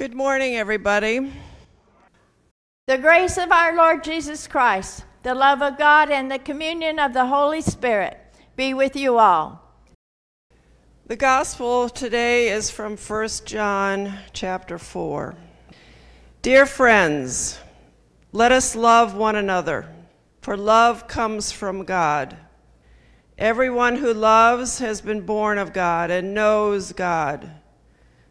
Good morning, everybody. The grace of our Lord Jesus Christ, the love of God, and the communion of the Holy Spirit be with you all. The gospel today is from 1 John chapter 4. Dear friends, let us love one another, for love comes from God. Everyone who loves has been born of God and knows God.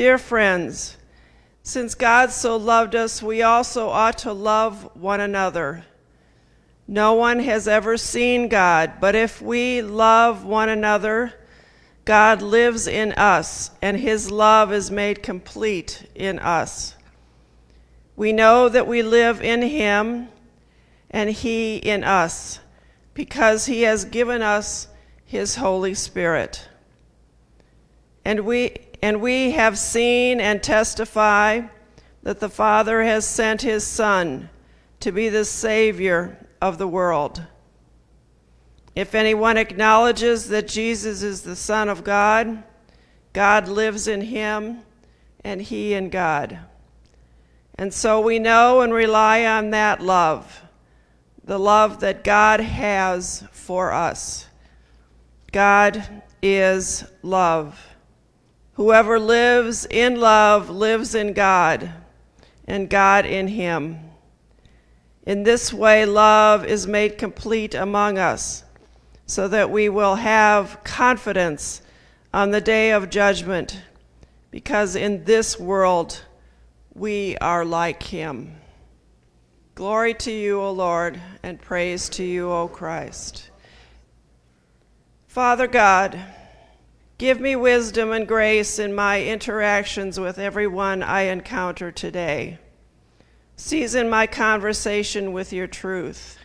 Dear friends, since God so loved us, we also ought to love one another. No one has ever seen God, but if we love one another, God lives in us, and his love is made complete in us. We know that we live in him and he in us, because he has given us his Holy Spirit. And we and we have seen and testify that the Father has sent his Son to be the Savior of the world. If anyone acknowledges that Jesus is the Son of God, God lives in him and he in God. And so we know and rely on that love, the love that God has for us. God is love. Whoever lives in love lives in God, and God in him. In this way, love is made complete among us, so that we will have confidence on the day of judgment, because in this world we are like him. Glory to you, O Lord, and praise to you, O Christ. Father God, Give me wisdom and grace in my interactions with everyone I encounter today. Season my conversation with your truth.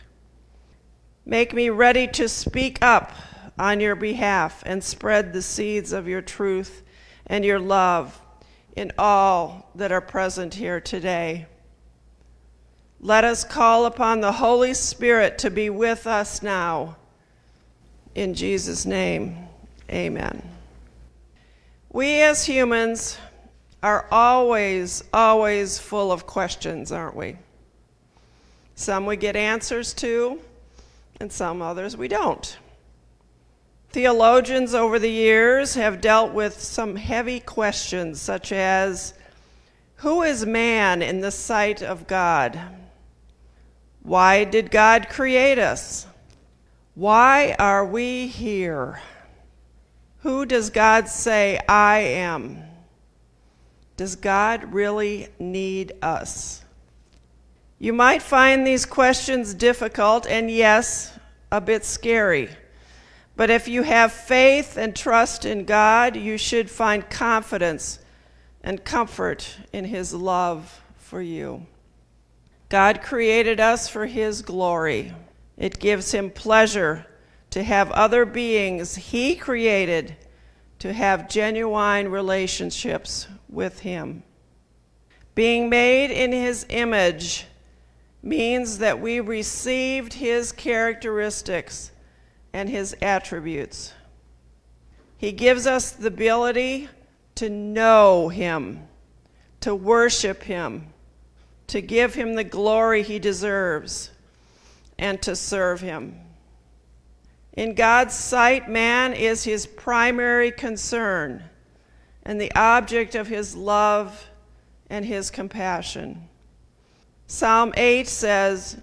Make me ready to speak up on your behalf and spread the seeds of your truth and your love in all that are present here today. Let us call upon the Holy Spirit to be with us now. In Jesus' name, amen. We as humans are always, always full of questions, aren't we? Some we get answers to, and some others we don't. Theologians over the years have dealt with some heavy questions, such as Who is man in the sight of God? Why did God create us? Why are we here? Who does God say I am? Does God really need us? You might find these questions difficult and, yes, a bit scary. But if you have faith and trust in God, you should find confidence and comfort in His love for you. God created us for His glory. It gives Him pleasure to have other beings He created to have genuine relationships with Him. Being made in His image means that we received His characteristics and His attributes. He gives us the ability to know Him, to worship Him, to give Him the glory He deserves, and to serve Him. In God's sight, man is his primary concern and the object of his love and his compassion. Psalm 8 says,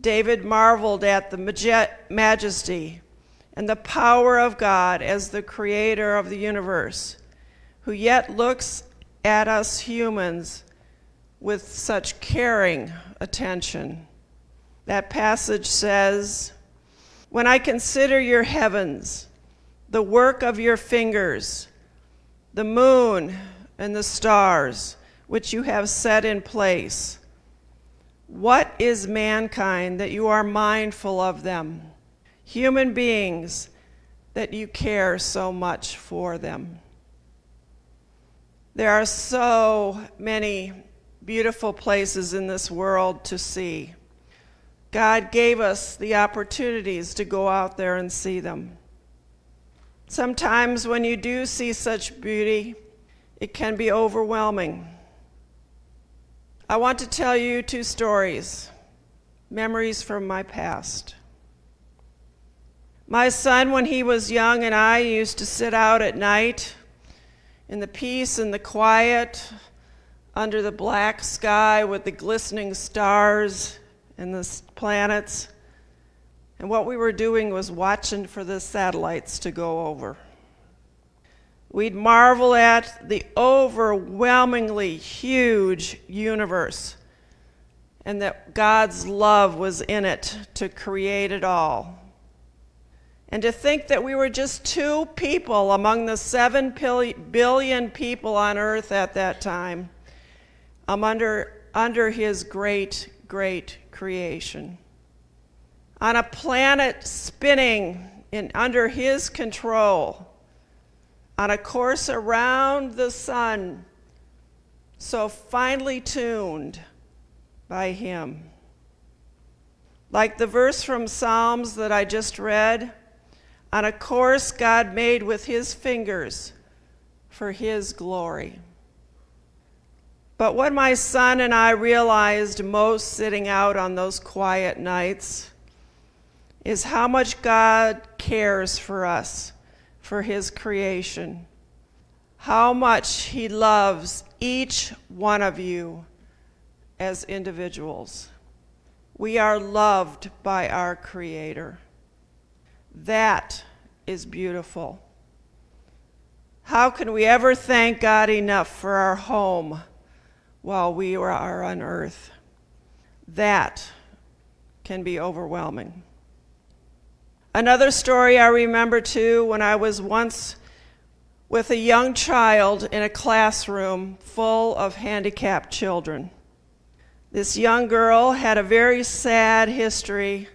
David marveled at the majesty and the power of God as the creator of the universe, who yet looks at us humans with such caring attention. That passage says, when I consider your heavens, the work of your fingers, the moon, and the stars, which you have set in place. What is mankind that you are mindful of them? Human beings that you care so much for them. There are so many beautiful places in this world to see. God gave us the opportunities to go out there and see them. Sometimes when you do see such beauty, it can be overwhelming. I want to tell you two stories, memories from my past. My son, when he was young, and I used to sit out at night in the peace and the quiet under the black sky with the glistening stars and the planets. And what we were doing was watching for the satellites to go over. We'd marvel at the overwhelmingly huge universe and that God's love was in it to create it all. And to think that we were just two people among the seven billion people on earth at that time I'm under, under his great, great creation. On a planet spinning in, under his control, on a course around the sun, so finely tuned by him. Like the verse from Psalms that I just read, on a course God made with his fingers for his glory. But what my son and I realized most sitting out on those quiet nights is how much God cares for us, for his creation, how much he loves each one of you as individuals. We are loved by our Creator. That is beautiful. How can we ever thank God enough for our home? While we are on earth. That can be overwhelming. Another story I remember too when I was once with a young child in a classroom full of handicapped children. This young girl had a very sad history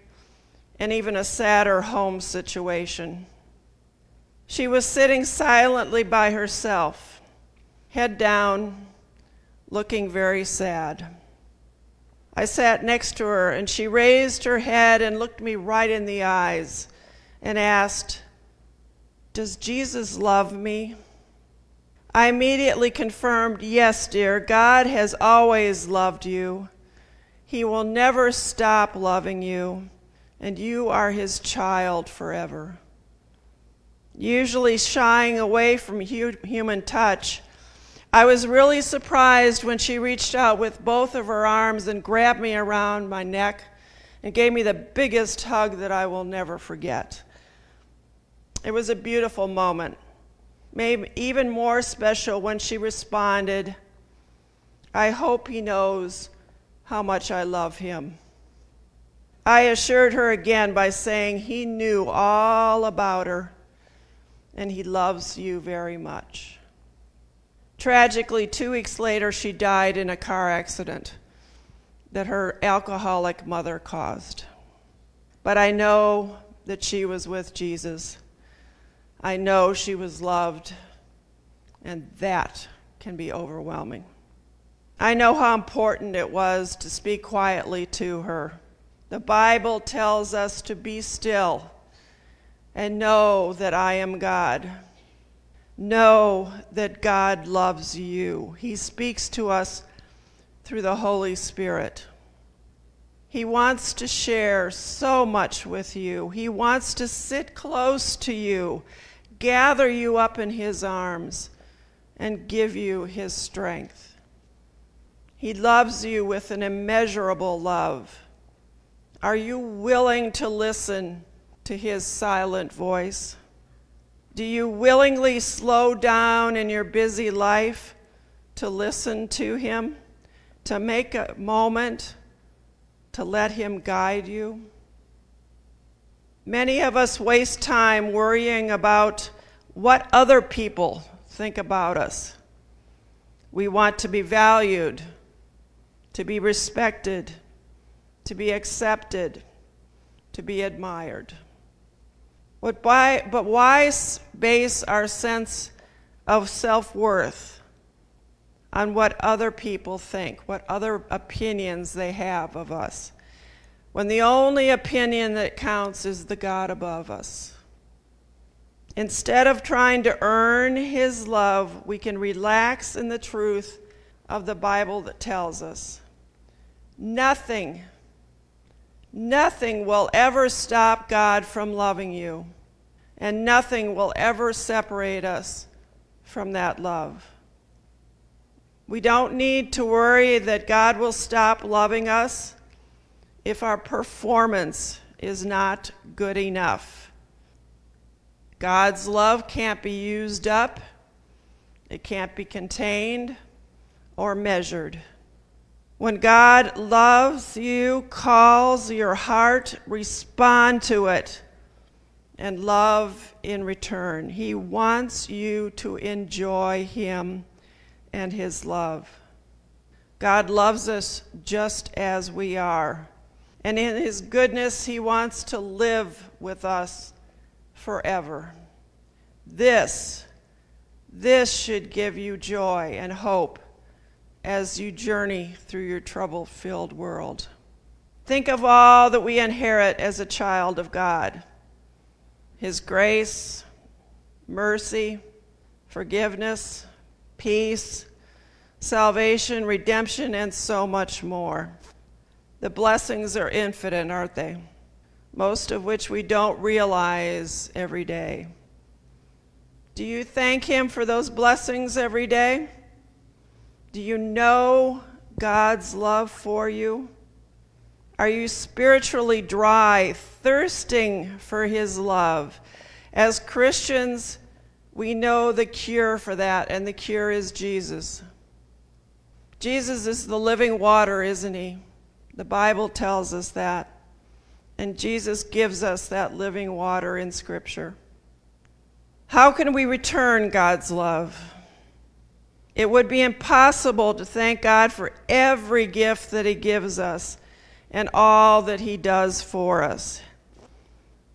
and even a sadder home situation. She was sitting silently by herself, head down, looking very sad. I sat next to her, and she raised her head and looked me right in the eyes and asked, Does Jesus love me? I immediately confirmed, Yes, dear, God has always loved you. He will never stop loving you, and you are His child forever. Usually shying away from human touch, I was really surprised when she reached out with both of her arms and grabbed me around my neck and gave me the biggest hug that I will never forget. It was a beautiful moment, made even more special when she responded, I hope he knows how much I love him. I assured her again by saying he knew all about her and he loves you very much. Tragically, two weeks later, she died in a car accident that her alcoholic mother caused. But I know that she was with Jesus. I know she was loved, and that can be overwhelming. I know how important it was to speak quietly to her. The Bible tells us to be still and know that I am God. Know that God loves you. He speaks to us through the Holy Spirit. He wants to share so much with you. He wants to sit close to you, gather you up in His arms, and give you His strength. He loves you with an immeasurable love. Are you willing to listen to His silent voice? Do you willingly slow down in your busy life to listen to Him, to make a moment to let Him guide you? Many of us waste time worrying about what other people think about us. We want to be valued, to be respected, to be accepted, to be admired. But why, but why base our sense of self worth on what other people think, what other opinions they have of us, when the only opinion that counts is the God above us? Instead of trying to earn His love, we can relax in the truth of the Bible that tells us nothing, nothing will ever stop God from loving you, and nothing will ever separate us from that love. We don't need to worry that God will stop loving us if our performance is not good enough. God's love can't be used up, it can't be contained or measured. When God loves you, calls your heart, respond to it and love in return. He wants you to enjoy Him and His love. God loves us just as we are. And in His goodness, He wants to live with us forever. This, this should give you joy and hope as you journey through your trouble filled world. Think of all that we inherit as a child of God His grace, mercy, forgiveness, peace, salvation, redemption, and so much more. The blessings are infinite, aren't they? most of which we don't realize every day. Do you thank Him for those blessings every day? Do you know God's love for you? Are you spiritually dry, thirsting for His love? As Christians, we know the cure for that, and the cure is Jesus. Jesus is the living water, isn't He? The Bible tells us that. And Jesus gives us that living water in Scripture. How can we return God's love? It would be impossible to thank God for every gift that He gives us and all that He does for us.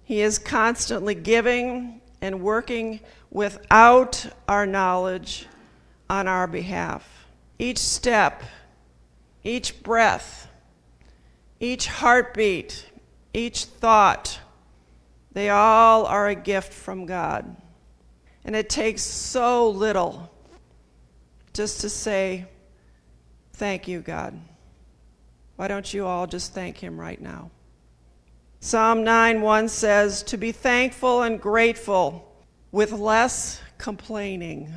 He is constantly giving and working without our knowledge on our behalf. Each step, each breath, each heartbeat, each thought, they all are a gift from God. And it takes so little just to say, Thank you, God. Why don't you all just thank Him right now? Psalm 9 1 says, To be thankful and grateful with less complaining.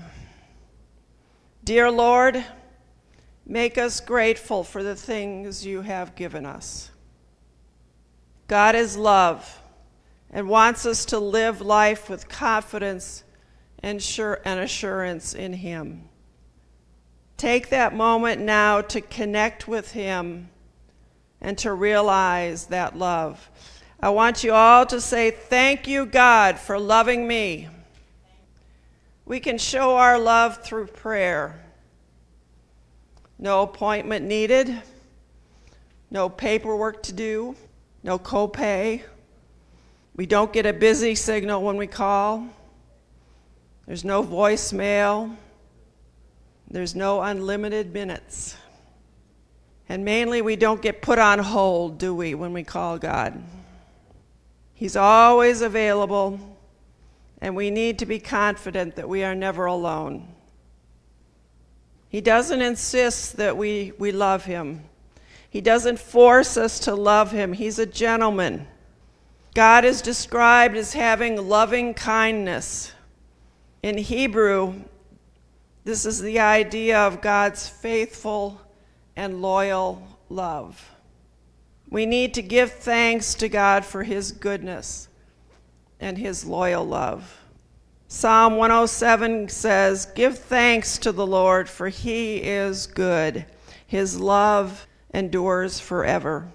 Dear Lord, make us grateful for the things you have given us. God is love and wants us to live life with confidence and, sure, and assurance in Him. Take that moment now to connect with Him and to realize that love. I want you all to say, Thank you, God, for loving me. We can show our love through prayer. No appointment needed, no paperwork to do no copay. We don't get a busy signal when we call. There's no voicemail. There's no unlimited minutes. And mainly, we don't get put on hold, do we, when we call God? He's always available, and we need to be confident that we are never alone. He doesn't insist that we, we love Him. He doesn't force us to love him, he's a gentleman. God is described as having loving kindness. In Hebrew, this is the idea of God's faithful and loyal love. We need to give thanks to God for his goodness and his loyal love. Psalm 107 says, Give thanks to the Lord, for he is good. His love endures forever.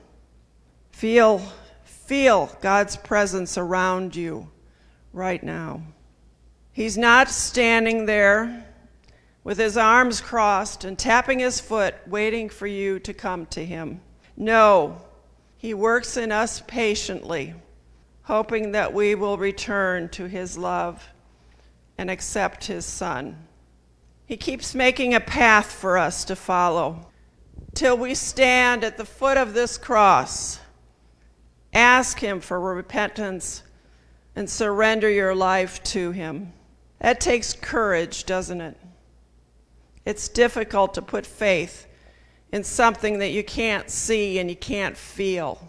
Feel, feel God's presence around you right now. He's not standing there with his arms crossed and tapping his foot, waiting for you to come to him. No, he works in us patiently, hoping that we will return to his love and accept his son. He keeps making a path for us to follow till we stand at the foot of this cross. Ask him for repentance and surrender your life to him. That takes courage, doesn't it? It's difficult to put faith in something that you can't see and you can't feel.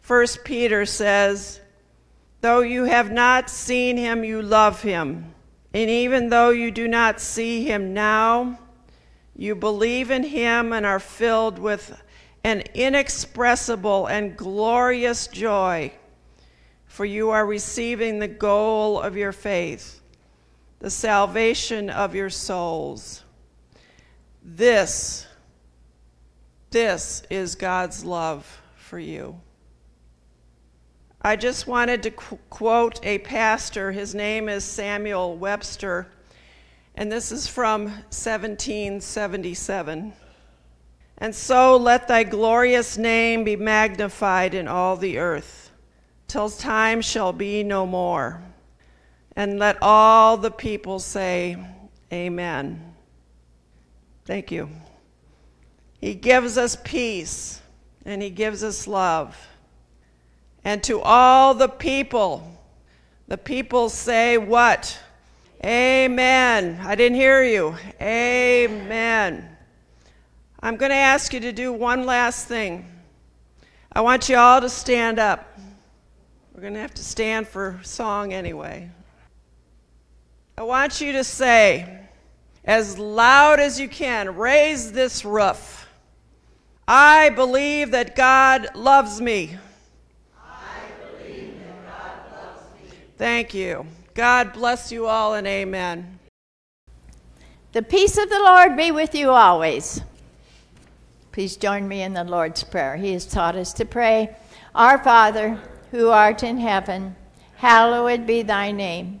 First Peter says, Though you have not seen him, you love him. And even though you do not see him now, you believe in him and are filled with an inexpressible and glorious joy for you are receiving the goal of your faith, the salvation of your souls. This, this is God's love for you. I just wanted to qu- quote a pastor. His name is Samuel Webster, and this is from 1777. And so let thy glorious name be magnified in all the earth till time shall be no more. And let all the people say, Amen. Thank you. He gives us peace and He gives us love. And to all the people, the people say, What? Amen. I didn't hear you. Amen. I'm going to ask you to do one last thing. I want you all to stand up. We're going to have to stand for song anyway. I want you to say, as loud as you can, raise this roof. I believe that God loves me. I believe that God loves me. Thank you. God bless you all and amen. The peace of the Lord be with you always. Please join me in the Lord's Prayer. He has taught us to pray Our Father, who art in heaven, hallowed be thy name.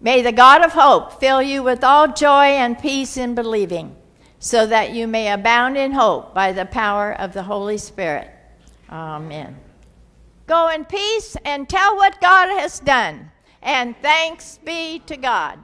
May the God of hope fill you with all joy and peace in believing, so that you may abound in hope by the power of the Holy Spirit. Amen. Go in peace and tell what God has done, and thanks be to God.